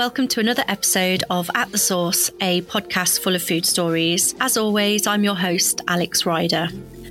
Welcome to another episode of At the Source, a podcast full of food stories. As always, I'm your host, Alex Ryder.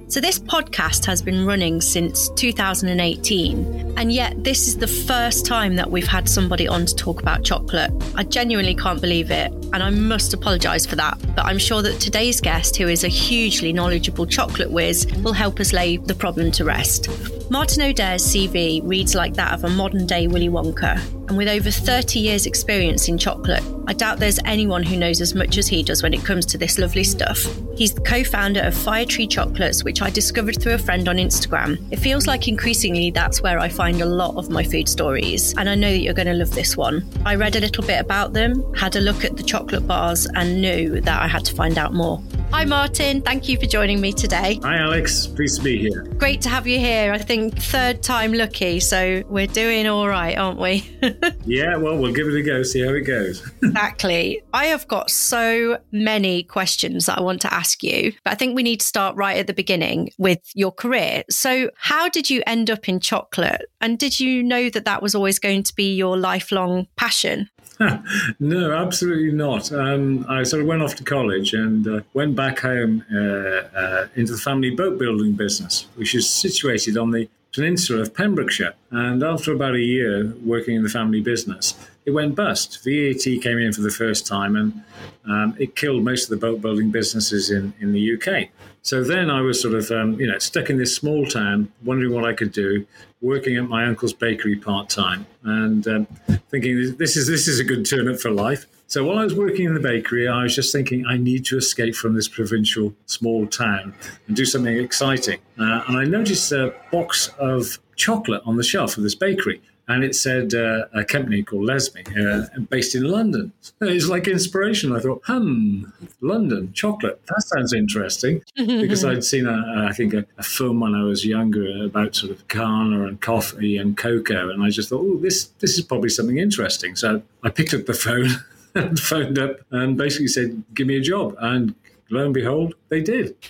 So, this podcast has been running since 2018, and yet this is the first time that we've had somebody on to talk about chocolate. I genuinely can't believe it, and I must apologise for that. But I'm sure that today's guest, who is a hugely knowledgeable chocolate whiz, will help us lay the problem to rest. Martin O'Dare's CV reads like that of a modern day Willy Wonka, and with over 30 years' experience in chocolate, I doubt there's anyone who knows as much as he does when it comes to this lovely stuff. He's the co founder of Firetree Chocolates, which I discovered through a friend on Instagram. It feels like increasingly that's where I find a lot of my food stories, and I know that you're going to love this one. I read a little bit about them, had a look at the chocolate bars, and knew that I had to find out more. Hi, Martin. Thank you for joining me today. Hi, Alex. Pleased to be here. Great to have you here. I think third time lucky, so we're doing all right, aren't we? yeah, well, we'll give it a go, see how it goes. exactly. I have got so many questions that I want to ask you, but I think we need to start right at the beginning with your career. So, how did you end up in chocolate? And did you know that that was always going to be your lifelong passion? no, absolutely not. Um, I sort of went off to college and uh, went back home uh, uh, into the family boat building business, which is situated on the peninsula of Pembrokeshire. And after about a year working in the family business, it went bust. VAT came in for the first time and um, it killed most of the boat building businesses in, in the UK. So then I was sort of, um, you know, stuck in this small town, wondering what I could do, working at my uncle's bakery part time, and um, thinking this is this is a good turn up for life. So while I was working in the bakery, I was just thinking I need to escape from this provincial small town and do something exciting. Uh, and I noticed a box of chocolate on the shelf of this bakery and it said uh, a company called Lesme, uh, based in London. It was like inspiration. I thought, hmm, London chocolate. That sounds interesting because I'd seen, a, I think, a, a, film when I was younger about sort of Ghana and coffee and cocoa, and I just thought, oh, this this is probably something interesting. So I picked up the phone. and phoned up and basically said, "Give me a job." And lo and behold, they did.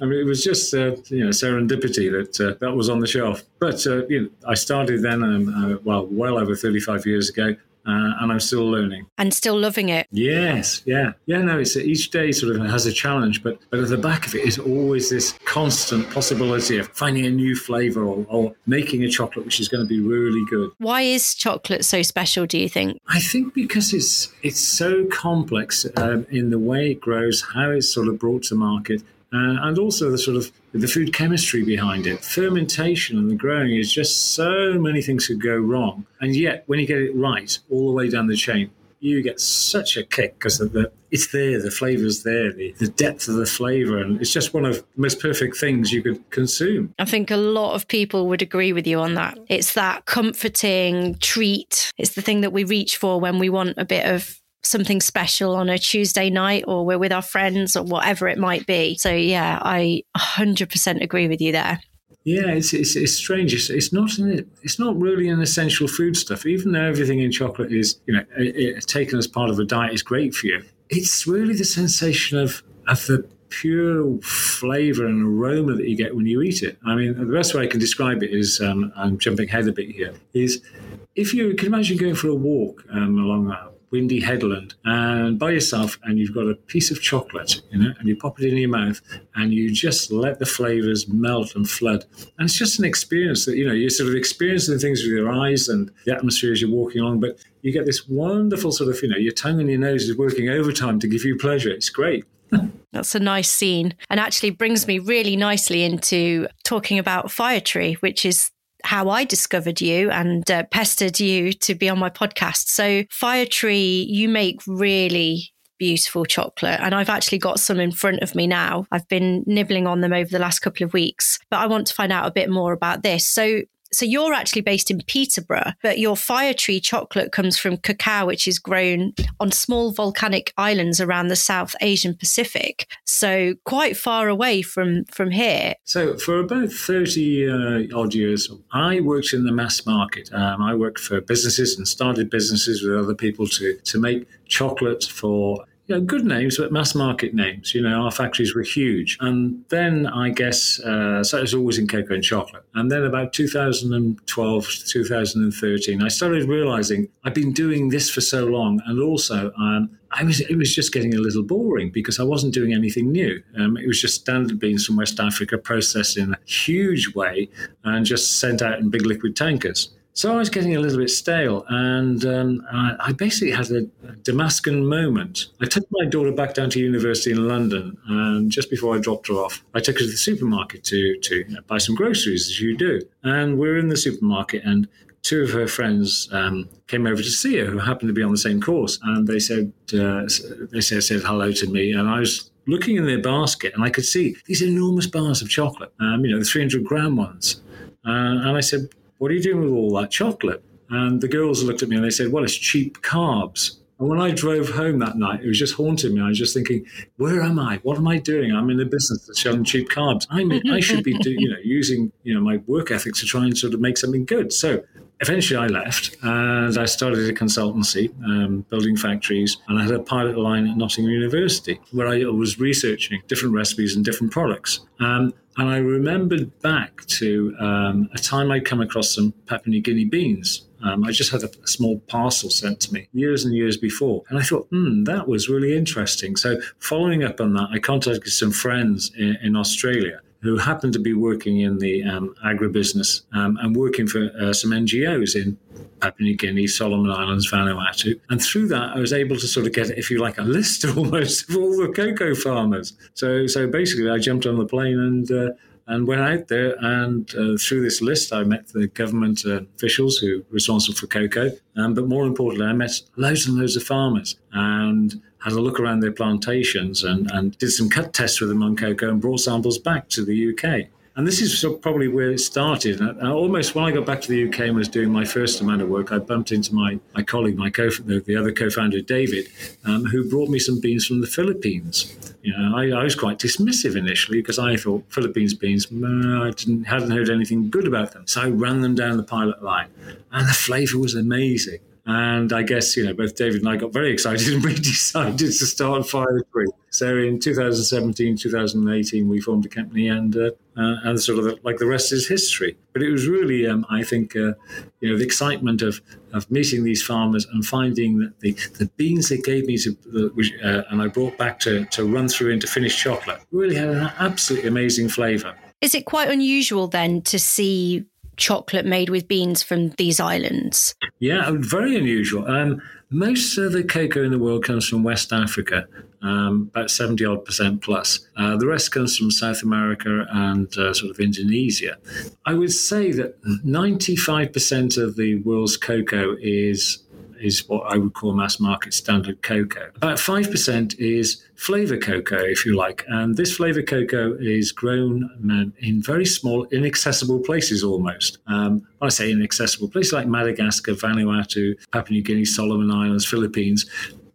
I mean, it was just uh, you know serendipity that uh, that was on the shelf. But uh, you know, I started then, um, uh, well, well over thirty-five years ago, uh, and I'm still learning and still loving it. Yes, yeah, yeah. No, it's each day sort of has a challenge, but but at the back of it is always this constant possibility of finding a new flavour or, or making a chocolate which is going to be really good. Why is chocolate so special? Do you think? I think because it's it's so complex um, in the way it grows, how it's sort of brought to market, uh, and also the sort of the food chemistry behind it. Fermentation and the growing is just so many things could go wrong, and yet when you get it right, all the way down the chain, you get such a kick because the, it's there, the flavour's there, the, the depth of the flavour, and it's just one of the most perfect things you could consume. I think a lot of people would agree with you on that. It's that comforting treat. It's the thing that we reach for when we want a bit of something special on a Tuesday night or we're with our friends or whatever it might be. So, yeah, I 100% agree with you there. Yeah, it's, it's, it's strange. It's, it's not an, it's not really an essential food stuff. Even though everything in chocolate is you know it, it, taken as part of a diet is great for you, it's really the sensation of of the pure flavor and aroma that you get when you eat it. I mean, the best way I can describe it is um, I'm jumping ahead a bit here. Is if you can imagine going for a walk um, along a windy headland and by yourself and you've got a piece of chocolate, you know, and you pop it in your mouth and you just let the flavors melt and flood. And it's just an experience that, you know, you're sort of experiencing things with your eyes and the atmosphere as you're walking along, but you get this wonderful sort of, you know, your tongue and your nose is working overtime to give you pleasure. It's great. That's a nice scene and actually brings me really nicely into talking about Fire Tree, which is how I discovered you and uh, pestered you to be on my podcast. So, Fire Tree, you make really beautiful chocolate. And I've actually got some in front of me now. I've been nibbling on them over the last couple of weeks, but I want to find out a bit more about this. So, so you're actually based in Peterborough, but your fire tree chocolate comes from cacao, which is grown on small volcanic islands around the South Asian Pacific. So quite far away from from here. So for about thirty uh, odd years, I worked in the mass market. Um, I worked for businesses and started businesses with other people to to make chocolate for you know, good names, but mass market names. You know, our factories were huge. And then I guess, uh, so it was always in cocoa and chocolate. And then about 2012, 2013, I started realizing I've been doing this for so long. And also, um, I was, it was just getting a little boring because I wasn't doing anything new. Um, it was just standard beans from West Africa processed in a huge way and just sent out in big liquid tankers. So I was getting a little bit stale, and um, I, I, basically had a, Damascus moment. I took my daughter back down to university in London, and just before I dropped her off, I took her to the supermarket to to you know, buy some groceries, as you do. And we are in the supermarket, and two of her friends um, came over to see her, who happened to be on the same course, and they said uh, they said, said hello to me, and I was looking in their basket, and I could see these enormous bars of chocolate, um, you know, the 300 gram ones, uh, and I said what are you doing with all that chocolate? And the girls looked at me and they said, Well, it's cheap carbs. And when I drove home that night, it was just haunting me. I was just thinking, where am I? What am I doing? I'm in the business of selling cheap carbs. I mean, I should be, do, you know, using you know my work ethic to try and sort of make something good. So eventually, I left and I started a consultancy, um, building factories, and I had a pilot line at Nottingham University where I was researching different recipes and different products. Um, and I remembered back to um, a time I'd come across some Papua New Guinea beans. Um, I just had a, a, small parcel sent to me years and years before. And I thought, hmm, that was really interesting. So, following up on that, I contacted some friends in, in Australia who happened to be working in the um, agribusiness um, and working for uh, some NGOs in Papua New Guinea, Solomon Islands, Vanuatu. And through that, I was able to sort of get, if you like, a list almost of all the cocoa farmers. So, so basically, I jumped on the plane and uh, and went out there. And uh, through this list, I met the government uh, officials who were responsible for cocoa. Um, but more importantly, I met loads and loads of farmers and had a look around their plantations and, and did some cut tests with them on cocoa and brought samples back to the UK. And this is probably where it started. And almost when I got back to the UK and was doing my first amount of work, I bumped into my, my colleague, my co the, the other co-founder, David, um, who brought me some beans from the Philippines. You know, I, I was quite dismissive initially because I thought Philippines beans, I didn't, hadn't heard anything good about them. So I ran them down the pilot line, and the flavour was amazing. And I guess, you know, both David and I got very excited and we decided to start Fire Tree. So in 2017, 2018, we formed a company and, uh, uh, and sort of like the rest is history. But it was really, um, I think, uh, you know, the excitement of, of meeting these farmers and finding that the, the beans they gave me to, which, uh, and I brought back to, to run through into finished chocolate really had an absolutely amazing flavor. Is it quite unusual then to see chocolate made with beans from these islands? Yeah, very unusual. Um, most of the cocoa in the world comes from West Africa, um, about 70 odd percent plus. Uh, the rest comes from South America and uh, sort of Indonesia. I would say that 95% of the world's cocoa is is what I would call mass market standard cocoa. About 5% is flavor cocoa, if you like. And this flavor cocoa is grown in very small, inaccessible places almost. Um, I say inaccessible, places like Madagascar, Vanuatu, Papua New Guinea, Solomon Islands, Philippines,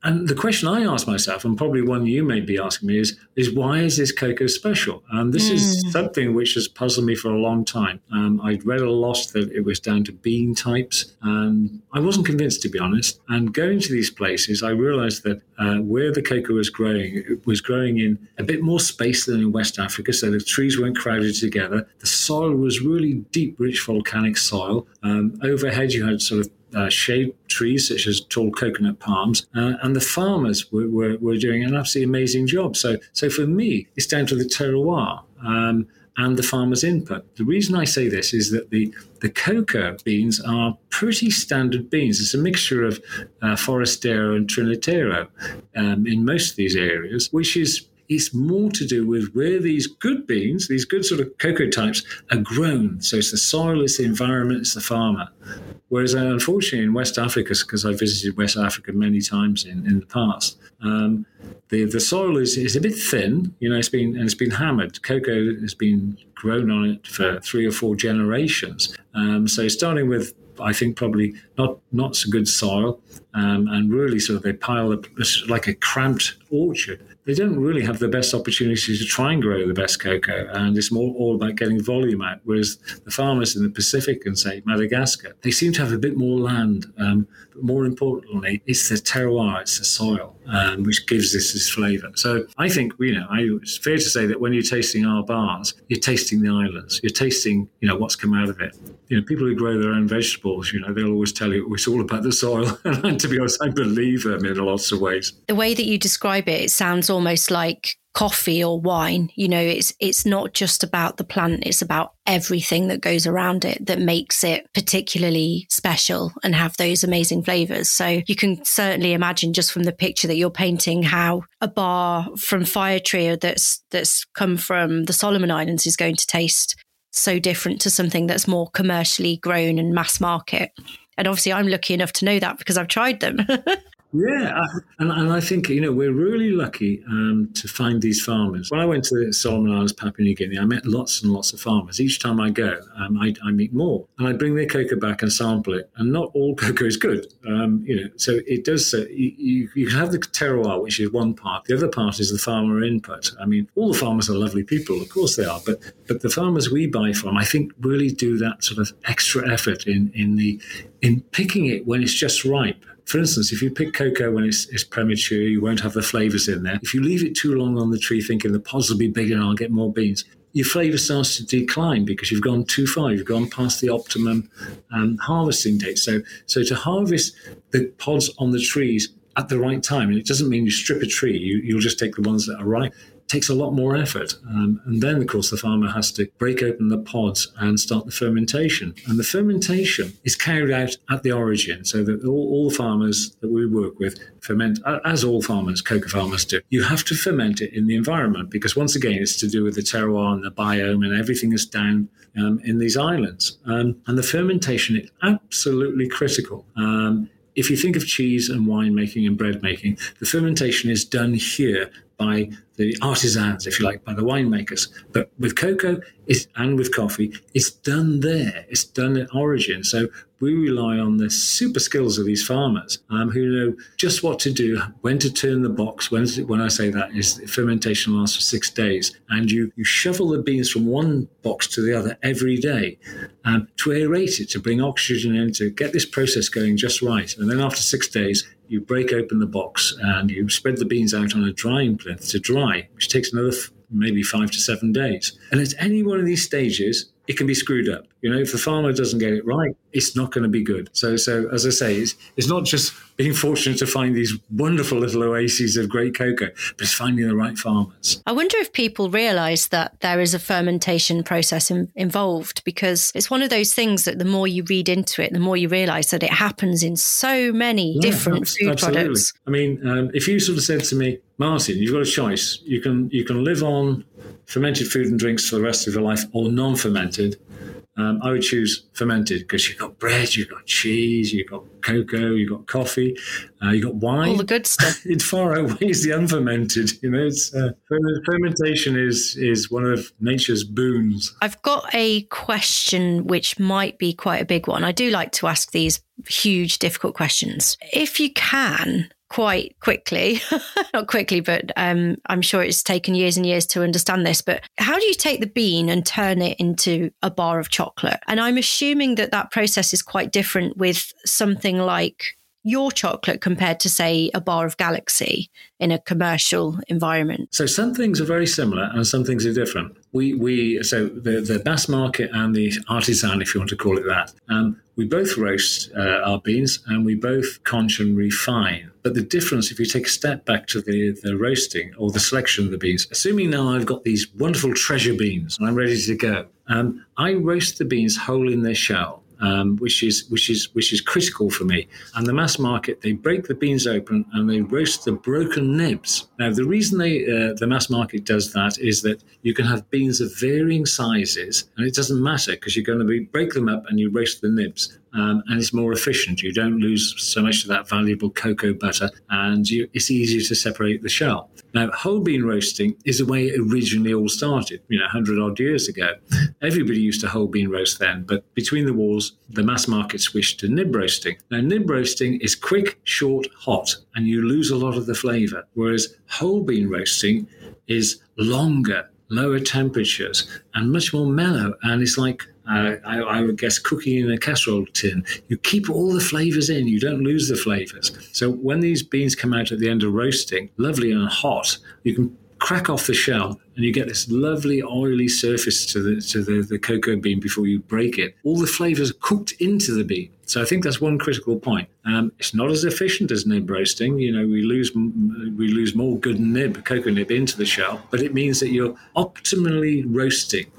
and the question I ask myself, and probably one you may be asking me, is is why is this cocoa special? And this mm. is hmm. something which has puzzled me for a long time. Um, I'd read a lot that it was down to bean types, and I wasn't convinced to be honest. And going to these places, I realised that uh, where the cocoa was growing, it was growing in a bit more space than in West Africa, so the trees weren't crowded together. The soil was really deep, rich volcanic soil. Um, overhead, you had sort of uh, shade trees such as tall coconut palms, uh, and the farmers were, were, were, doing an absolutely amazing job. So, so for me, it's down to the terroir. Um, and the farmer's input. The reason I say this is that the, the cocoa beans are pretty standard beans. It's a mixture of uh, Forastero and Trinitario um, in most of these areas, which is it's more to do with where these good beans, these good sort of cocoa types, are grown. So it's the soil, it's the environment, it's the farmer. Whereas, uh, unfortunately, in West Africa, because I visited West Africa many times in, in the past, um, the the soil is, is a bit thin. You know, it's been and it's been hammered. Cocoa has been grown on it for three or four generations. Um, so starting with I think probably not not so good soil, um, and really sort of they pile up like a cramped orchard they don't really have the best opportunity to try and grow the best cocoa. And it's more all about getting volume out. Whereas the farmers in the Pacific and say Madagascar, they seem to have a bit more land. Um, but more importantly, it's the terroir, it's the soil, um, which gives this this flavour. So I think, you know, I, it's fair to say that when you're tasting our bars, you're tasting the islands. You're tasting, you know, what's come out of it. You know, people who grow their own vegetables, you know, they'll always tell you it's all about the soil. and to be honest, I believe them in lots of ways. The way that you describe it, it sounds almost like coffee or wine. You know it's it's not just about the plant it's about everything that goes around it that makes it particularly special and have those amazing flavors. So you can certainly imagine just from the picture that you're painting how a bar from Firetree that's that's come from the Solomon Islands is going to taste so different to something that's more commercially grown and mass market. And obviously I'm lucky enough to know that because I've tried them Yeah, and, and I think you know we're really lucky um, to find these farmers. When I went to Solomon Islands, Papua New Guinea, I met lots and lots of farmers. Each time I go, um, I, I, meet more, and I bring their cocoa back and sample it. And not all cocoa is good, um, you know. So it does. Uh, you, you have the terroir, which is one part. The other part is the farmer input. I mean, all the farmers are lovely people, of course they are, but but the farmers we buy from, I think, really do that sort of extra effort in in the in picking it when it's just ripe for instance, if you pick cocoa when it's, it's, premature, you won't have the flavors in there. If you leave it too long on the tree thinking the pods will be bigger and I'll get more beans, your flavor starts to decline because you've gone too far. You've gone past the optimum um, harvesting date. So, so to harvest the pods on the trees at the right time, and it doesn't mean you strip a tree, you, you'll just take the ones that are ripe takes a lot more effort. Um, and then, of course, the farmer has to break open the pods and start the fermentation. And the fermentation is carried out at the origin, so that all, all the farmers that we work with ferment, as all farmers, cocoa farmers do. You have to ferment it in the environment because, once again, it's to do with the terroir and the biome and everything is down um, in these islands. Um, and the fermentation is absolutely critical. Um, if you think of cheese and wine making and bread making, the fermentation is done here by the artisans, if you like, by the winemakers. But with cocoa and with coffee, it's done there. It's done at origin. So we rely on the super skills of these farmers um, who know just what to do, when to turn the box. When, when I say that is fermentation lasts for six days, and you, you shovel the beans from one box to the other every day um, to aerate it, to bring oxygen in, to get this process going just right. And then after six days, you break open the box and you spread the beans out on a drying plinth to dry, which takes another f- maybe five to seven days. And at any one of these stages, it can be screwed up. You know, if the farmer doesn't get it right, it's not going to be good. So, so as I say, it's, it's not just being fortunate to find these wonderful little oases of great cocoa, but it's finding the right farmers. I wonder if people realise that there is a fermentation process in, involved because it's one of those things that the more you read into it, the more you realise that it happens in so many yeah, different food absolutely. products. I mean, um, if you sort of said to me, Martin, you've got a choice. You can you can live on fermented food and drinks for the rest of your life or non-fermented um, I would choose fermented because you've got bread, you've got cheese, you've got cocoa, you've got coffee, uh, you've got wine. All the good stuff. it far outweighs the unfermented. You know, it's, uh, fermentation is is one of nature's boons. I've got a question which might be quite a big one. I do like to ask these huge, difficult questions. If you can, quite quickly. Not quickly, but um, I'm sure it's taken years and years to understand this. But how do you take the bean and turn it into a bar of chocolate? And I'm assuming that that process is quite different with something like your chocolate compared to, say, a bar of Galaxy in a commercial environment? So some things are very similar and some things are different. We, we so the, the mass market and the artisan, if you want to call it that, um, we both roast uh, our beans and we both conch and refine. But the difference, if you take a step back to the, the roasting or the selection of the beans, assuming now I've got these wonderful treasure beans and I'm ready to go, um, I roast the beans whole in their shell um, which is which is which is critical for me. And the mass market, they break the beans open and they roast the broken nibs. Now, the reason they uh, the mass market does that is that you can have beans of varying sizes, and it doesn't matter because you're going to be, break them up and you roast the nibs. Um, and it's more efficient. You don't lose so much of that valuable cocoa butter, and you, it's easier to separate the shell. Now, whole bean roasting is the way it originally all started, you know, 100 odd years ago. Everybody used to whole bean roast then, but between the wars, the mass market switched to nib roasting. Now, nib roasting is quick, short, hot, and you lose a lot of the flavor, whereas whole bean roasting is longer, lower temperatures, and much more mellow. And it's like I, I, would guess cooking in a casserole tin. You keep all the flavors in, you don't lose the flavors. So when these beans come out at the end of roasting, lovely and hot, you can crack off the shell and you get this lovely oily surface to the to the, the cocoa bean before you break it. All the flavors cooked into the bean. So I think that's one critical point. Um, it's not as efficient as nib roasting. You know, we lose we lose more good nib, cocoa nib into the shell, but it means that you're optimally roasting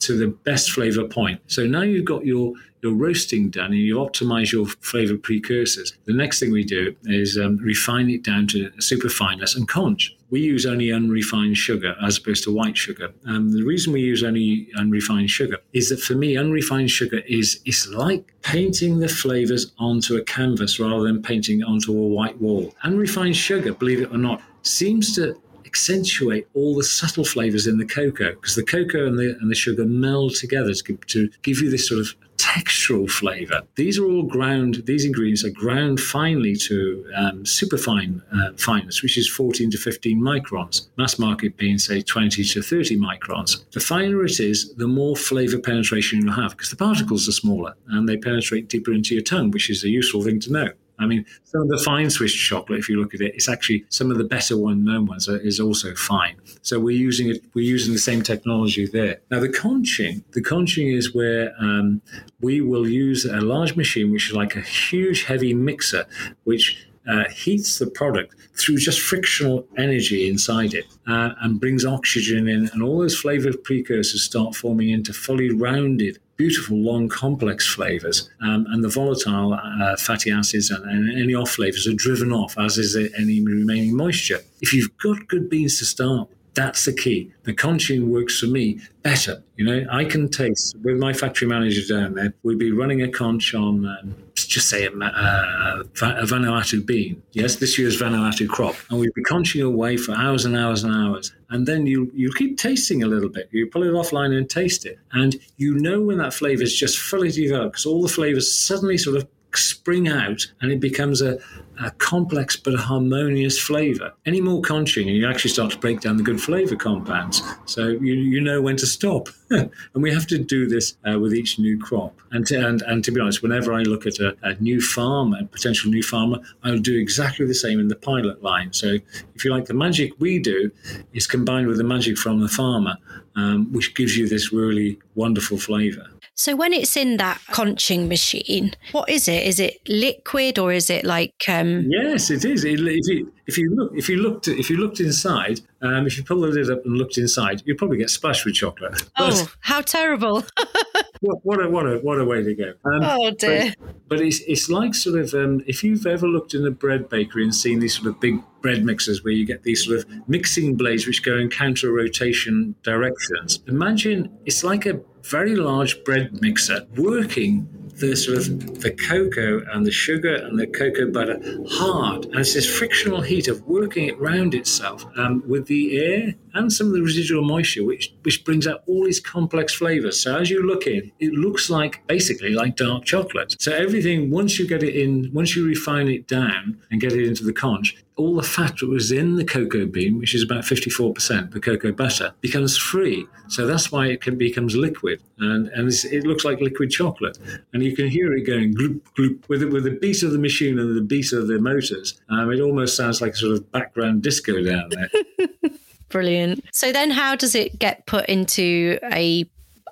to the best flavor point. So now you've got your your roasting done and you optimize your flavor precursors. The next thing we do is um, refine it down to super fineness and conch. We use only unrefined sugar as opposed to white sugar. Um, the reason we use only unrefined sugar is that for me, unrefined sugar is it's like painting the flavors onto a canvas rather than painting onto a white wall. Unrefined sugar, believe it or not, seems to accentuate all the subtle flavors in the cocoa because the cocoa and the, and the sugar meld together to give, to give you this sort of textural flavor. These are all ground, these ingredients are ground finely to um, superfine uh, fineness, which is 14 to 15 microns, mass market being, say, 20 to 30 microns. The finer it is, the more flavor penetration you'll have because the particles are smaller and they penetrate deeper into your tongue, which is a useful thing to know. I mean, some of the fine Swiss chocolate, if you look at it, it's actually some of the better one known ones are, is also fine. So we're using it. We're using the same technology there. Now the conching, the conching is where um, we will use a large machine, which is like a huge heavy mixer, which uh, heats the product through just frictional energy inside it uh, and brings oxygen in, and all those flavor precursors start forming into fully rounded beautiful, long, complex flavors. Um, and the volatile uh, fatty acids and, and, any off flavors are driven off, as is any remaining moisture. If you've got good beans to start that's the key. The conching works for me better. You know, I can taste with my factory manager down there. We'd be running a conch on, um, just say a, a, a Vanuatu bean. Yes, this year's Vanuatu crop, and we'd be conching away for hours and hours and hours. And then you you keep tasting a little bit. You pull it offline and taste it, and you know when that flavour is just fully developed because all the flavours suddenly sort of spring out and it becomes a, a complex but harmonious flavor. Any more conching, and you actually start to break down the good flavor compounds. So you, you know when to stop. and we have to do this uh, with each new crop. And to, and, and to be honest, whenever I look at a, a new farm, a potential new farmer, I'll do exactly the same in the pilot line. So if you like, the magic we do is combined with the magic from the farmer, um, which gives you this really wonderful flavor. So when it's in that conching machine, what is it? Is it liquid or is it like? Um... Yes, it is. If you if you look if you looked if you looked inside, um, if you pull the lid up and looked inside, you'd probably get splashed with chocolate. Oh, how terrible! what, what, a what a what a way to go! Um, oh dear! But, but, it's it's like sort of um, if you've ever looked in a bread bakery and seen these sort of big bread mixers where you get these sort of mixing blades which go in counter rotation directions. Imagine it's like a very large bread mixer working the sort of the cocoa and the sugar and the cocoa butter hard, and it's this frictional heat of working it round itself um, with the air and some of the residual moisture, which which brings out all these complex flavors. So as you look in, it looks like basically like dark chocolate. So everything once you get it in, once you refine it down and get it into the conch, all the fat that was in the cocoa bean, which is about 54%, the cocoa butter, becomes free. So that's why it can, becomes liquid. And, and it looks like liquid chocolate. And you can hear it going gloop, gloop. With, with the beat of the machine and the beat of the motors, um, it almost sounds like a sort of background disco down there. Brilliant. So then how does it get put into a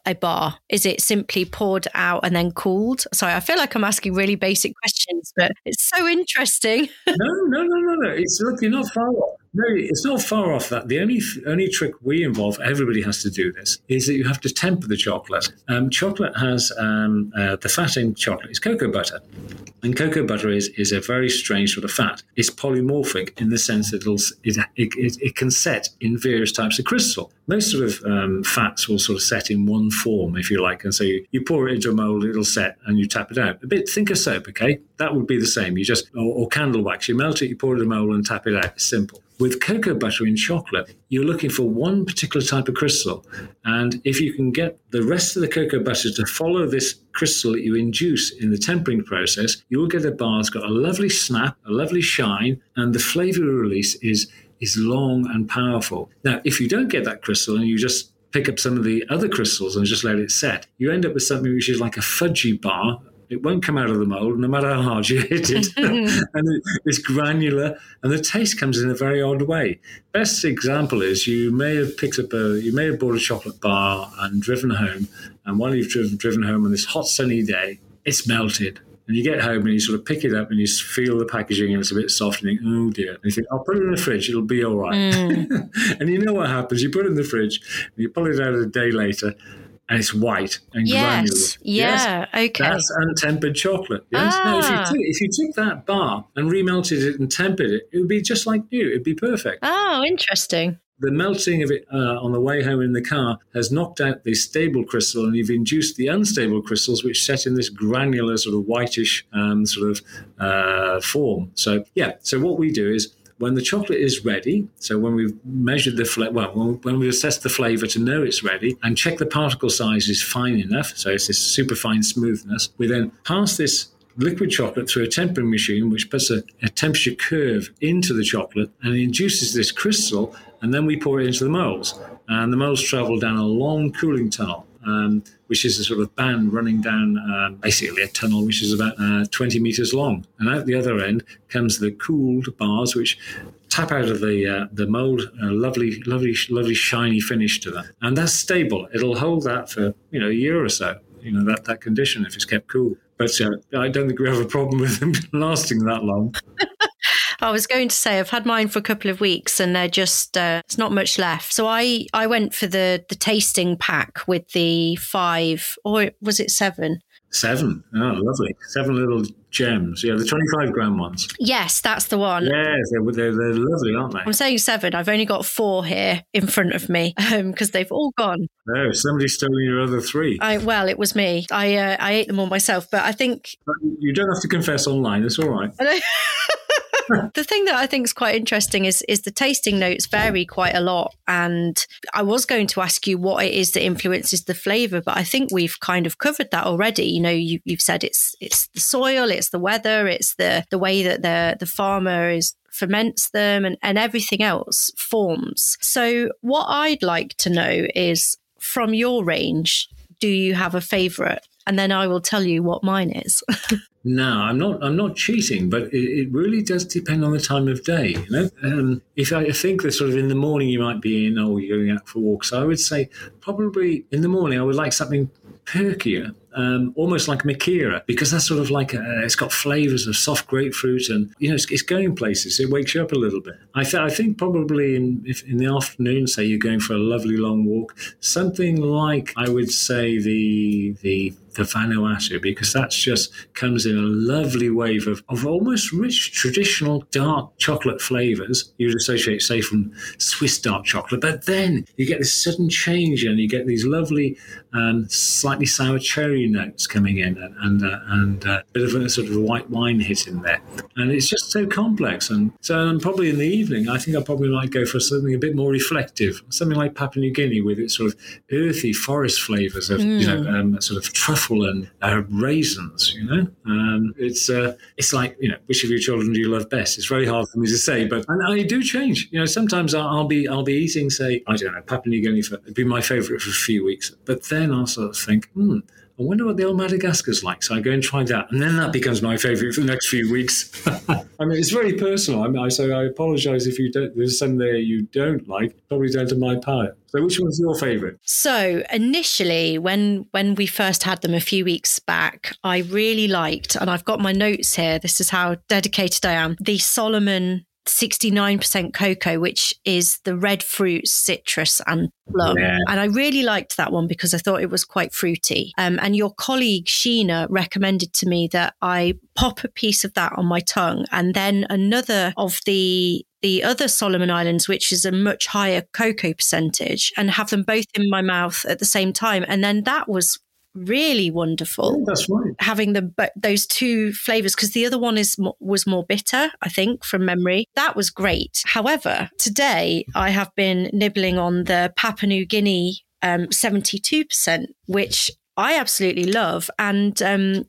a bar? Is it simply poured out and then cooled? Sorry, I feel like I'm asking really basic questions, but it's so interesting. no, no, no, no, no. It's not far off. It's not far off that. The only only trick we involve, everybody has to do this, is that you have to temper the chocolate. Um, chocolate has um, uh, the fat in chocolate is cocoa butter. And cocoa butter is, is a very strange sort of fat. It's polymorphic in the sense that it'll, it, it, it can set in various types of crystal. Most sort of um, fats will sort of set in one form, if you like. And so you, you pour it into a mold, it'll set, and you tap it out. A bit think of soap, okay? That would be the same. You just, or, or candle wax, you melt it, you pour it in a mold, and tap it out. It's simple. With cocoa butter in chocolate, you're looking for one particular type of crystal. And if you can get the rest of the cocoa butter to follow this crystal that you induce in the tempering process, you will get a bar that's got a lovely snap, a lovely shine, and the flavor release is, is long and powerful. Now, if you don't get that crystal and you just pick up some of the other crystals and just let it set, you end up with something which is like a fudgy bar, it won't come out of the mold no matter how hard you hit it. and it's granular and the taste comes in a very odd way. Best example is you may have picked up a, you may have bought a chocolate bar and driven home. And while you've driven, driven home on this hot sunny day, it's melted. And you get home and you sort of pick it up and you feel the packaging and it's a bit soft and you think, oh dear. And you think, I'll put it in the fridge, it'll be all right. Mm. and you know what happens? You put it in the fridge and you pull it out a day later and it's white and yes. granular. Yeah. Yes. Okay. That's untempered chocolate. Yes. Ah. Now, if you, ah. took, if you took that bar and remelted it and tempered it, it would be just like new. It'd be perfect. Oh, interesting. The melting of it uh, on the way home in the car has knocked out the stable crystal, and you've induced the unstable crystals, which set in this granular sort of whitish um, sort of uh, form. So, yeah. So what we do is when the chocolate is ready, so when we've measured the well, when we've assessed the flavor to know it's ready and check the particle size is fine enough, so it's this super fine smoothness, we then pass this liquid chocolate through a tempering machine, which puts a, a temperature curve into the chocolate and induces this crystal, and then we pour it into the molds. And the molds travel down a long cooling tunnel um, which is a sort of band running down um, basically a tunnel which is about uh, 20 meters long. And out the other end comes the cooled bars, which tap out of the uh, the mold, a lovely, lovely, lovely shiny finish to them. And that's stable. It'll hold that for you know a year or so. You know that that condition if it's kept cool. But uh, I don't think we have a problem with them lasting that long. I was going to say I've had mine for a couple of weeks and they're just uh, it's not much left. So I I went for the the tasting pack with the five or was it seven? Seven. Oh, lovely. Seven little gems. Yeah, the 25 gram ones. Yes, that's the one. Yes, they're, they're, they're lovely, aren't they? I'm saying seven. I've only got four here in front of me because um, they've all gone. No, somebody's stolen your other three. I, well, it was me. I uh, I ate them all myself, but I think. You don't have to confess online. It's all right. the thing that I think is quite interesting is is the tasting notes vary quite a lot. And I was going to ask you what it is that influences the flavor, but I think we've kind of covered that already. You know, you, have said it's it's the soil, it's the weather, it's the the way that the the farmer is ferments them and, and everything else forms. So what I'd like to know is from your range, do you have a favorite? And then I will tell you what mine is. No, I'm not. I'm not cheating, but it, it, really does depend on the time of day. You know, um, if I think that sort of in the morning you might be in, or you're going out for walks, I would say probably in the morning I would like something perkier um, almost like Makira, because that's sort of like a, it's got flavors of soft grapefruit and you know it's, it's going places. It wakes you up a little bit. I, th- I think probably in in the afternoon, say you're going for a lovely long walk, something like I would say the the the Vanuatu because that's just comes in a lovely wave of, of almost rich traditional dark chocolate flavors you'd associate say from Swiss dark chocolate but then you get this sudden change and you get these lovely um, slightly sour cherry notes coming in and and, uh, and uh, a bit of a sort of a white wine hit in there. And it's just so complex. And so um, probably in the evening, I think I probably might go for something a bit more reflective, something like Papua New Guinea with its sort of earthy forest flavors of mm. you know mm. um, sort of truffle and uh, raisins. You know, um, it's uh, it's like you know which of your children do you love best? It's very hard for me to say, but and I do change. You know, sometimes I'll, I'll be I'll be eating say I don't know Papua New Guinea for it'd be my favourite for a few weeks, but then I'll sort of think, hmm I wonder what the old Madagascar's like. So I go and try that. And then that becomes my favorite for the next few weeks. I mean, it's very personal. I mean, I, so I apologize if you don't, there's some there you don't like, probably down to my palate. So which one's your favorite? So initially, when, when we first had them a few weeks back, I really liked, and I've got my notes here. This is how dedicated I am. The Solomon 69% cocoa, which is the red fruits, citrus, and plum. Yeah. And I really liked that one because I thought it was quite fruity. Um, and your colleague Sheena recommended to me that I pop a piece of that on my tongue and then another of the the other Solomon Islands, which is a much higher cocoa percentage, and have them both in my mouth at the same time. And then that was really wonderful. That's right. Having the those two flavors because the other one is was more bitter, I think, from memory. That was great. However, today I have been nibbling on the Papua New Guinea um, seventy two percent, which I absolutely love, and um,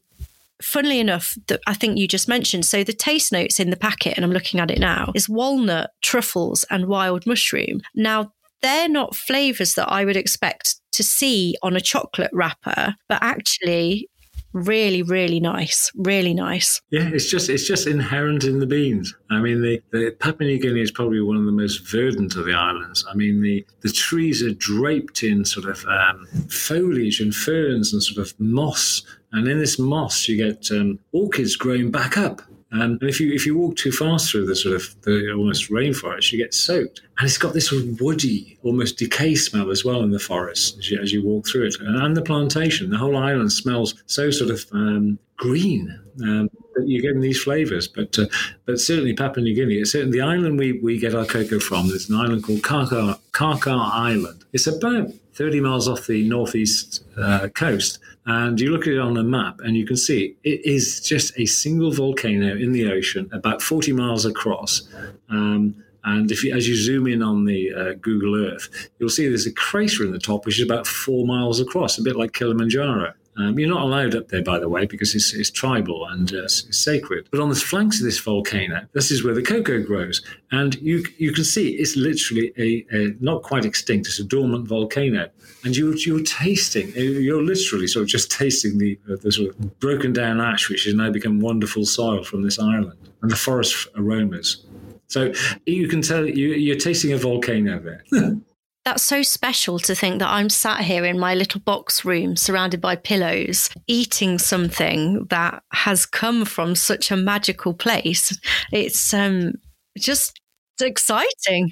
funnily enough, that I think you just mentioned. So the taste notes in the packet, and I'm looking at it now, is walnut, truffles, and wild mushroom. Now they're not flavors that I would expect to see on a chocolate wrapper, but actually really really nice really nice. Yeah it's just it's just inherent in the beans. I mean the, the papua new guinea is probably one of the most verdant of the islands. I mean the the trees are draped in sort of um, foliage and ferns and sort of moss. And in this moss you get um, orchids growing back up um, and if you if you walk too fast through the sort of the almost rainforest, you get soaked. And it's got this sort of woody, almost decay smell as well in the forest as you, as you walk through it. And, and, the plantation, the whole island smells so sort of um, green. Um, that you're getting these flavors, but uh, but certainly Papua New Guinea. It's certainly the island we, we get our cocoa from. There's an island called Karkar, Karkar Island. It's about 30 miles off the northeast uh, coast, and you look at it on a map and you can see it is just a single volcano in the ocean, about 40 miles across. Um, and if you, as you zoom in on the uh, Google Earth, you'll see there's a crater in the top, which is about four miles across, a bit like Kilimanjaro. Um, you're not allowed up there, by the way, because it's, it's tribal and uh, it's sacred. But on the flanks of this volcano, this is where the cocoa grows, and you you can see it's literally a, a not quite extinct. It's a dormant volcano, and you you're tasting. You're literally sort of just tasting the uh, the sort of broken down ash, which has now become wonderful soil from this island, and the forest aromas. So you can tell you, you're tasting a volcano there. That's so special to think that I'm sat here in my little box room surrounded by pillows, eating something that has come from such a magical place. It's um, just exciting.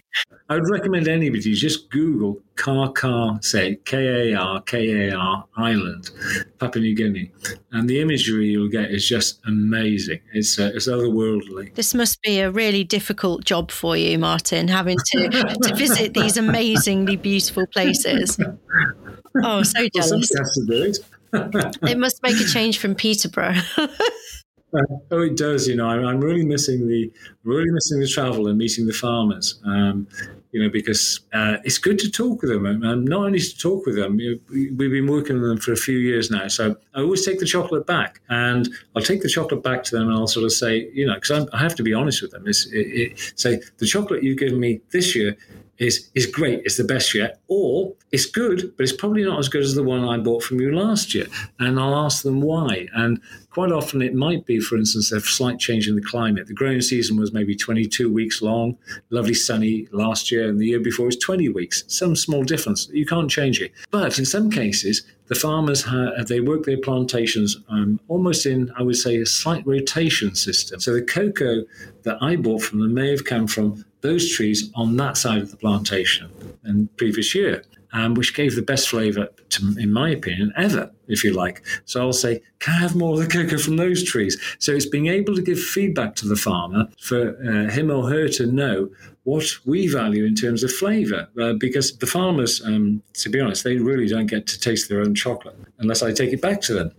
I would recommend anybody just Google Karkar, say K A R K A R Island, Papua New Guinea, and the imagery you'll get is just amazing. It's uh, it's otherworldly. This must be a really difficult job for you, Martin, having to to visit these amazingly beautiful places. Oh, so jealous. Well, it. it must make a change from Peterborough. Uh, oh, it does. You know, I'm, I'm, really missing the really missing the travel and meeting the farmers. Um, you know, because uh, it's good to talk with them, and not only to talk with them. You know, we've been working with them for a few years now, so I always take the chocolate back, and I'll take the chocolate back to them, and I'll sort of say, you know, because I have to be honest with them. It's, it, it, say the chocolate you've given me this year is is great, it's the best yet, or it's good, but it's probably not as good as the one I bought from you last year. And I'll ask them why. And quite often it might be, for instance, a slight change in the climate. The growing season was maybe 22 weeks long, lovely sunny last year, and the year before was 20 weeks. Some small difference. You can't change it. But in some cases, the farmers have, they work their plantations um, almost in, I would say, a slight rotation system. So the cocoa that I bought from them may have come from those trees on that side of the plantation in previous year, um, which gave the best flavour, in my opinion, ever, if you like. So I'll say, can I have more of the cocoa from those trees? So it's being able to give feedback to the farmer for uh, him or her to know what we value in terms of flavour, uh, because the farmers, um, to be honest, they really don't get to taste their own chocolate unless I take it back to them.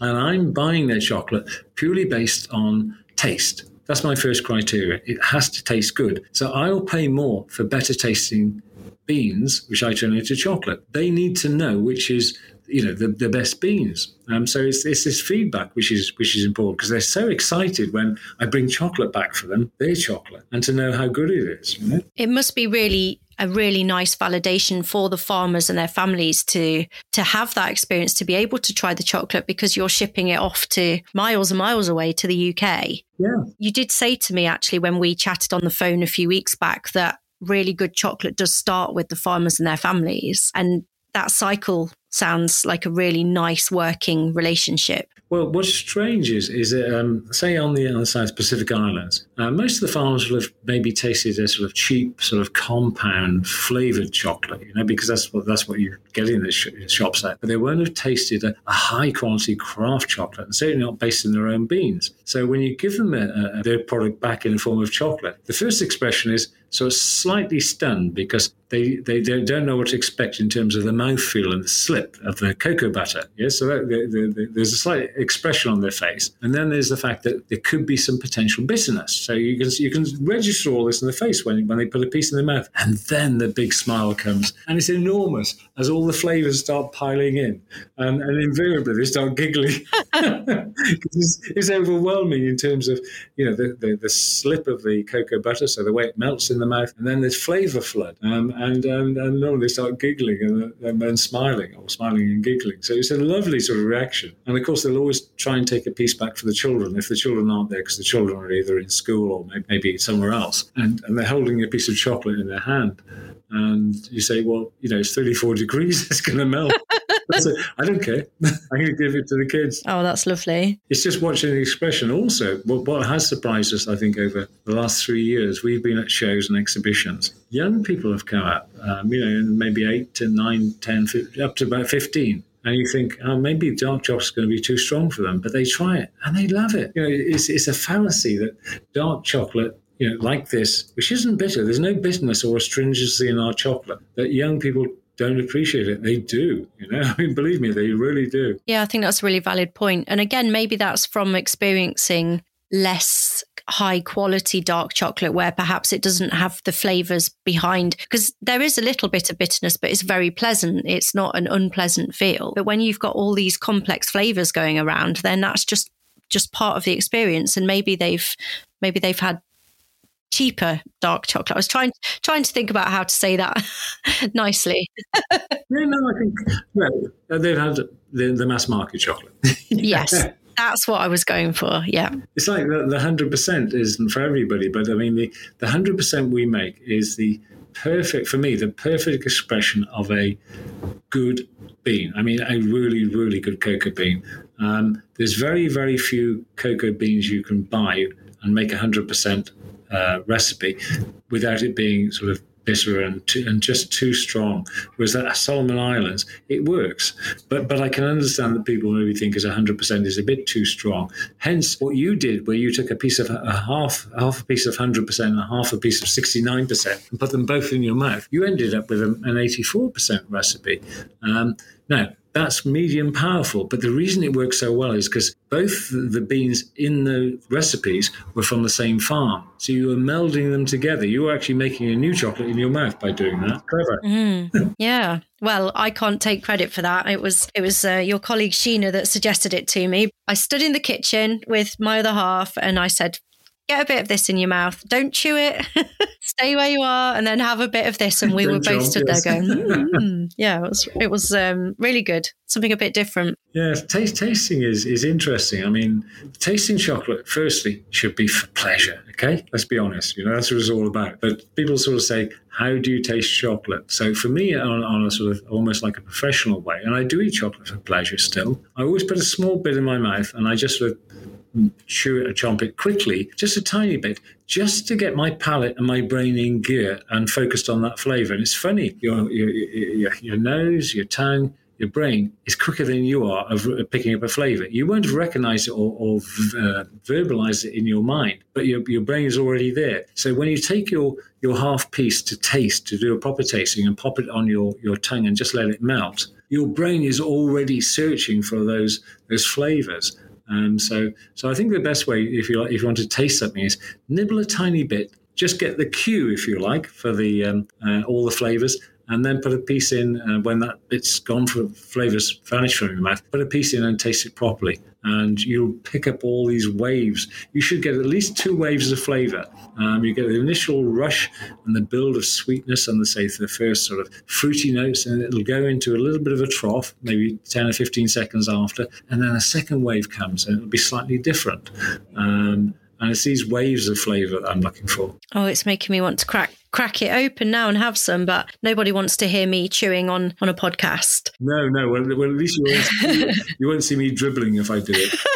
And I'm buying their chocolate purely based on taste. That's my first criteria. It has to taste good. So I'll pay more for better tasting beans, which I turn into chocolate. They need to know which is you know the, the best beans. Um, so it's, it's this feedback which is which is important because they're so excited when I bring chocolate back for them, their chocolate, and to know how good it is. You know? It must be really a really nice validation for the farmers and their families to to have that experience to be able to try the chocolate because you're shipping it off to miles and miles away to the UK. Yeah. You did say to me actually when we chatted on the phone a few weeks back that really good chocolate does start with the farmers and their families and that cycle sounds like a really nice working relationship. Well, what's strange is, is that, um, say on the other side Pacific Islands, uh, most of the farmers will have maybe tasted a sort of cheap, sort of compound flavored chocolate, you know, because that's what that's what you get in the sh- shops there. But they won't have tasted a, a, high quality craft chocolate, and certainly not based in their own beans. So when you give them a, a, their product back in the form of chocolate, the first expression is so slightly stunned because they, they don't know what to expect in terms of the mouthfeel and the slip of the cocoa butter. Yeah, so that, the, the, there's a slight expression on their face, and then there's the fact that there could be some potential bitterness. So you can you can register all this in the face when when they put a piece in their mouth, and then the big smile comes, and it's enormous as all the flavors start piling in, and, and invariably they start giggling. it's, it's, overwhelming in terms of you know the, the, the slip of the cocoa butter, so the way it melts in the mouth, and then there's flavor flood. Um, and and, and no, they start giggling and, and then smiling or smiling and giggling. So it's a lovely sort of reaction. And of course, they'll always try and take a piece back for the children if the children aren't there because the children are either in school or maybe somewhere else, and, and they're holding a piece of chocolate in their hand. And you say, well, you know, it's 34 degrees, it's going to melt. I don't care. I'm going to give it to the kids. Oh, that's lovely. It's just watching the expression. Also, what, what has surprised us, I think, over the last three years, we've been at shows and exhibitions. Young people have come up, um, you know, maybe eight to nine, 10, up to about 15 and you think, oh, maybe dark chocolate's going to be too strong for them, but they try it and they love it. You know, it's, it's a fallacy that dark chocolate, you know, like this, which isn't bitter. There's no bitterness or astringency in our chocolate that young people don't appreciate it. They do, you know. I mean, believe me, they really do. Yeah, I think that's a really valid point. And again, maybe that's from experiencing less high quality dark chocolate where perhaps it doesn't have the flavors behind because there is a little bit of bitterness but it's very pleasant it's not an unpleasant feel but when you've got all these complex flavors going around then that's just just part of the experience and maybe they've maybe they've had cheaper dark chocolate. I was trying trying to think about how to say that nicely. yeah, no, I think well, they've had the, the mass market chocolate. yes. That's what I was going for. Yeah. It's like the, the 100% isn't for everybody, but I mean, the, the 100% we make is the perfect, for me, the perfect expression of a good bean. I mean, a really, really good cocoa bean. Um, there's very, very few cocoa beans you can buy and make 100% uh, recipe without it being sort of bitter and, too, and just too strong. Whereas at Solomon Islands, it works. But but I can understand that people maybe think as 100% is a bit too strong. Hence, what you did, where you took a piece of a half half a piece of 100% and half a piece of 69% and put them both in your mouth, you ended up with an 84% recipe. Um, now, that's medium powerful. But the reason it works so well is because both the beans in the recipes were from the same farm. So you were melding them together. You were actually making a new chocolate in your mouth by doing that. Clever. Mm, yeah. Well, I can't take credit for that. It was it was uh, your colleague Sheena that suggested it to me. I stood in the kitchen with my other half and I said, get a bit of this in your mouth. Don't chew it. Stay where you are, and then have a bit of this. And we were both stood there going, mm. "Yeah, it was it was um, really good. Something a bit different." Yeah, taste, tasting is is interesting. I mean, tasting chocolate firstly should be for pleasure. Okay, let's be honest. You know that's what it's all about. But people sort of say, "How do you taste chocolate?" So for me, on, on a sort of almost like a professional way, and I do eat chocolate for pleasure still. I always put a small bit in my mouth, and I just sort of chew it or chomp it quickly, just a tiny bit, just to get my palate and my brain in gear and focused on that flavor. And it's funny, your, your, your, your nose, your tongue, your brain is quicker than you are of picking up a flavor. You won't recognize it or, or uh, verbalize it in your mind, but your, your brain is already there. So when you take your, your half piece to taste, to do a proper tasting and pop it on your, your tongue and just let it melt, your brain is already searching for those, those flavors. Um, so, so I think the best way, if you if you want to taste something, is nibble a tiny bit. Just get the cue, if you like, for the um, uh, all the flavors, and then put a piece in And when that bit's gone for flavors vanish from your mouth. Put a piece in and taste it properly, and you'll pick up all these waves. You should get at least two waves of flavor. Um, you get the initial rush and the build of sweetness, and the say the first sort of fruity notes, and it'll go into a little bit of a trough, maybe ten or fifteen seconds after, and then a second wave comes, and it'll be slightly different. Um, And it's these waves of flavour that I'm looking for. Oh, it's making me want to crack crack it open now and have some, but nobody wants to hear me chewing on on a podcast. No, no. Well, well at least you won't, you won't see me dribbling if I do it.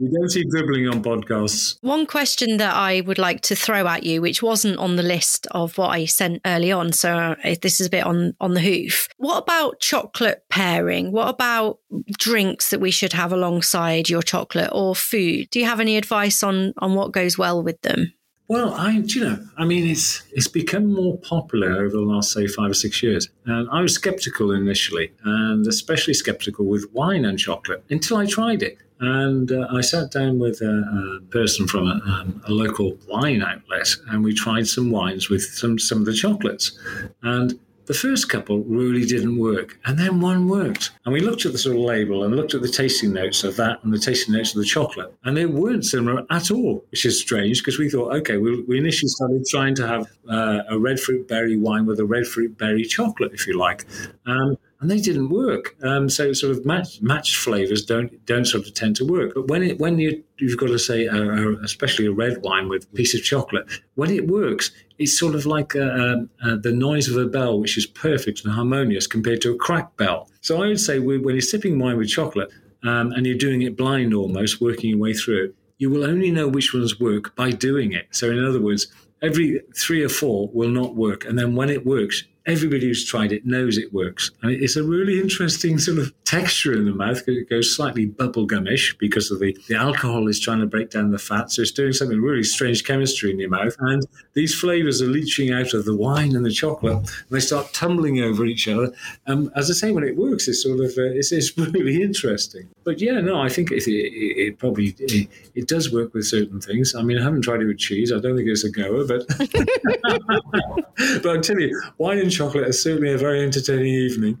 You don't see dribbling on podcasts. One question that I would like to throw at you, which wasn't on the list of what I sent early on, so uh, this is a bit on on the hoof. What about chocolate pairing? What about drinks that we should have alongside your chocolate or food? Do you have any advice on on what goes well with them? Well, I, you know, I mean, it's it's become more popular over the last say five or six years. And I was skeptical initially, and especially skeptical with wine and chocolate until I tried it. And uh, I sat down with a, a person from a, um, a, local wine outlet, and we tried some wines with some some of the chocolates. And the first couple really didn't work, and then one worked. And we looked at the sort of label and looked at the tasting notes of that and the tasting notes of the chocolate, and they weren't similar at all, which is strange because we thought, okay, we, we initially started trying to have uh, a red fruit berry wine with a red fruit berry chocolate, if you like. Um, and they didn't work. Um, so sort of match, matched flavors don't don't sort of tend to work. But when it when you you've got to say, a, a, especially a red wine with a piece of chocolate, when it works, it's sort of like a, the noise of a bell, which is perfect and harmonious compared to a cracked bell. So I would say when you're sipping wine with chocolate um, and you're doing it blind almost, working your way through it, you will only know which ones work by doing it. So in other words, every three or four will not work, and then when it works, everybody who's tried it knows it works. And it's a really interesting sort of texture in the mouth. Because it goes slightly bubblegumish because of the, the alcohol is trying to break down the fat. So it's doing something really strange chemistry in your mouth. And these flavors are leaching out of the wine and the chocolate and they start tumbling over each other. Um, as I say, when it works, it's sort of, uh, it's, it's really interesting. But yeah, no, I think it, it, it probably, it, it, does work with certain things. I mean, I haven't tried it with cheese. I don't think it's a goer, but, but I tell you, wine and chocolate is certainly a very entertaining evening.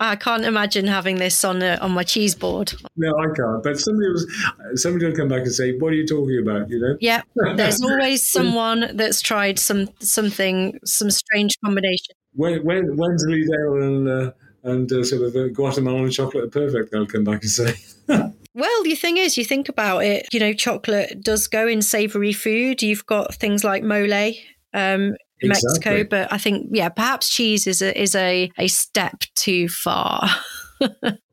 I can't imagine having this on a, on my cheese board. No, I can't. But somebody was somebody will come back and say, "What are you talking about?" You know. Yeah, there's always someone that's tried some something some strange combination. When when when's Wensleydale and uh, and uh, sort of uh, Guatemalan chocolate are perfect, they'll come back and say. Well, the thing is, you think about it, you know, chocolate does go in savory food. You've got things like mole, um, Exactly. Mexico, but I think yeah, perhaps cheese is a is a, a step too far.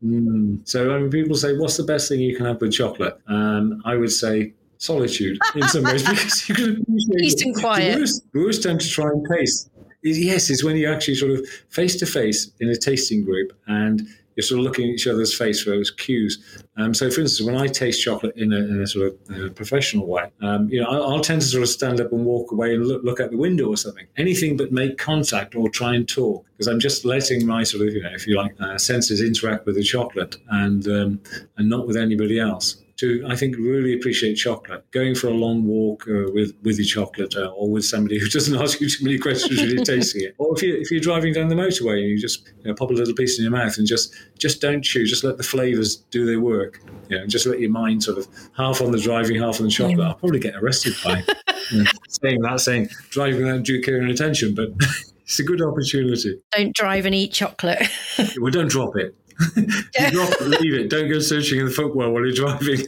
mm. So when people say, "What's the best thing you can have with chocolate?" Um, I would say solitude in some ways because you can appreciate peace and quiet. The worst, the worst time to try and taste, is, yes, is when you actually sort of face to face in a tasting group and you're sort of looking at each other's face for those cues. Um, so, for instance, when I taste chocolate in a, in a sort of uh, professional way, um, you know, I'll, I'll, tend to sort of stand up and walk away and look, look out the window or something. Anything but make contact or try and talk, because I'm just letting my sort of, you know, if you like, uh, senses interact with the chocolate and um, and not with anybody else to, I think, really appreciate chocolate. Going for a long walk uh, with with your chocolate, uh, or with somebody who doesn't ask you too many questions when you're tasting it, or if you if you're driving down the motorway and you just you know, pop a little piece in your mouth and just just don't chew, just let the flavors do their work. You know, just let your mind sort of half on the driving, half on the chocolate. I'll probably get arrested by you know, saying that, saying driving without due care and attention, but. It's a good opportunity. Don't drive and eat chocolate. well, don't drop it. Drop it, leave it. Don't go searching in the footwell while you're driving.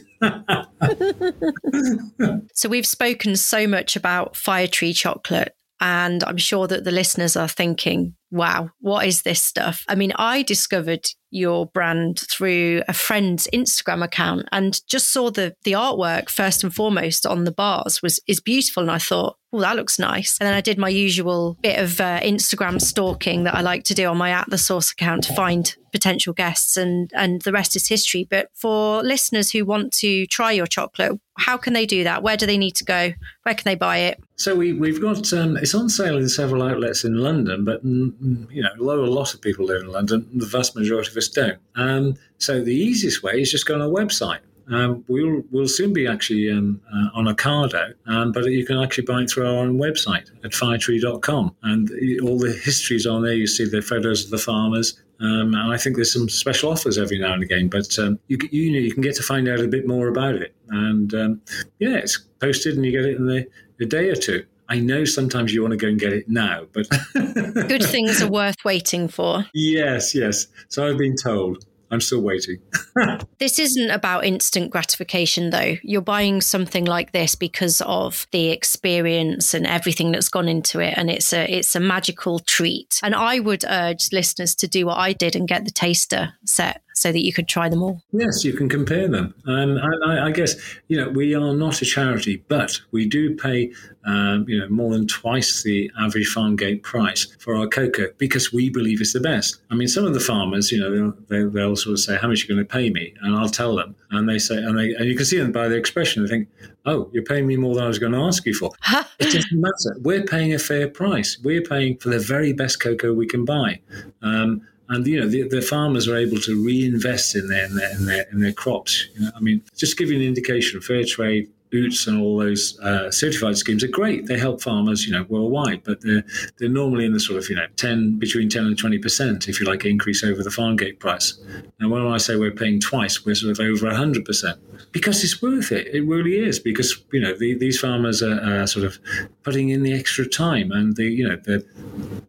so we've spoken so much about Firetree chocolate, and I'm sure that the listeners are thinking, wow, what is this stuff? I mean, I discovered your brand through a friend's Instagram account and just saw the the artwork first and foremost on the bars was is beautiful. And I thought oh that looks nice. And then I did my usual bit of uh, Instagram stalking that I like to do on my at the source account to find potential guests and and the rest is history. But for listeners who want to try your chocolate how can they do that? Where do they need to go? Where can they buy it? So we, we've got um, it's on sale in several outlets in London but mm, you know although a lot of people live in London the vast majority of us don't. Um, so the easiest way is just go on our website. Um, we'll we'll soon be actually um, uh, on Ocado, um, but you can actually buy it through our own website at firetree.com, and all the histories on there. You see the photos of the farmers, um, and I think there's some special offers every now and again. But um, you you, know, you can get to find out a bit more about it, and um, yeah, it's posted, and you get it in the, a day or two. I know sometimes you want to go and get it now, but good things are worth waiting for. Yes, yes. So I've been told. I'm still waiting. this isn't about instant gratification, though. You're buying something like this because of the experience and everything that's gone into it, and it's a it's a magical treat. And I would urge listeners to do what I did and get the taster set so that you could try them all. Yes, you can compare them. And I, I guess, you know, we are not a charity, but we do pay, um, you know, more than twice the average farm gate price for our cocoa because we believe it's the best. I mean, some of the farmers, you know, they'll, they'll sort of say, how much are you going to pay me? And I'll tell them. And they say, and, they, and you can see them by their expression. They think, oh, you're paying me more than I was going to ask you for. it doesn't matter. We're paying a fair price. We're paying for the very best cocoa we can buy. Um, and you know the, the, farmers are able to reinvest in their in their in their, in their crops. You know, I mean, just you an indication, fair trade. Boots and all those uh, certified schemes are great. They help farmers, you know, worldwide, but they're they're normally in the sort of you know ten between ten and twenty percent, if you like, increase over the farm gate price. And when I say we're paying twice, we're sort of over hundred percent because it's worth it. It really is because you know the, these farmers are, are, sort of putting in the extra time, and the you know the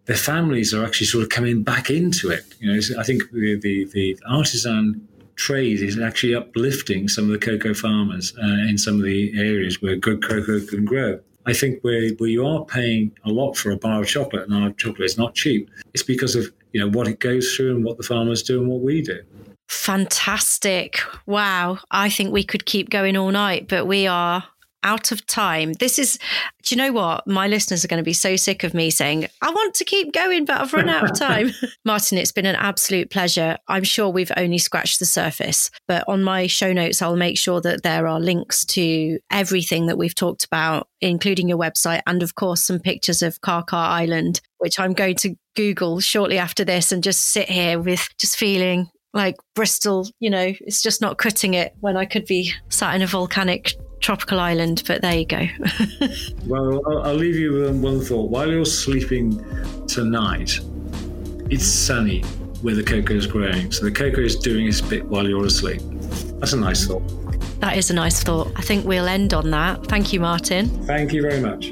their families are actually sort of coming back into it. You know, I think the the, the artisan trade is actually uplifting some of the cocoa farmers uh, in some of the areas where good cocoa can grow. I think where, where you are paying a lot for a bar of chocolate, and our chocolate is not cheap, it's because of you know what it goes through and what the farmers do and what we do. Fantastic. Wow. I think we could keep going all night, but we are out of time. This is, do you know what? My listeners are going to be so sick of me saying, I want to keep going, but I've run out of time. Martin, it's been an absolute pleasure. I'm sure we've only scratched the surface, but on my show notes, I'll make sure that there are links to everything that we've talked about, including your website, and of course, some pictures of Karkar Island, which I'm going to Google shortly after this and just sit here with just feeling like Bristol, you know, it's just not cutting it when I could be sat in a volcanic tropical island. But there you go. well, I'll, I'll leave you with one thought. While you're sleeping tonight, it's sunny where the cocoa is growing. So the cocoa is doing its bit while you're asleep. That's a nice thought. That is a nice thought. I think we'll end on that. Thank you, Martin. Thank you very much.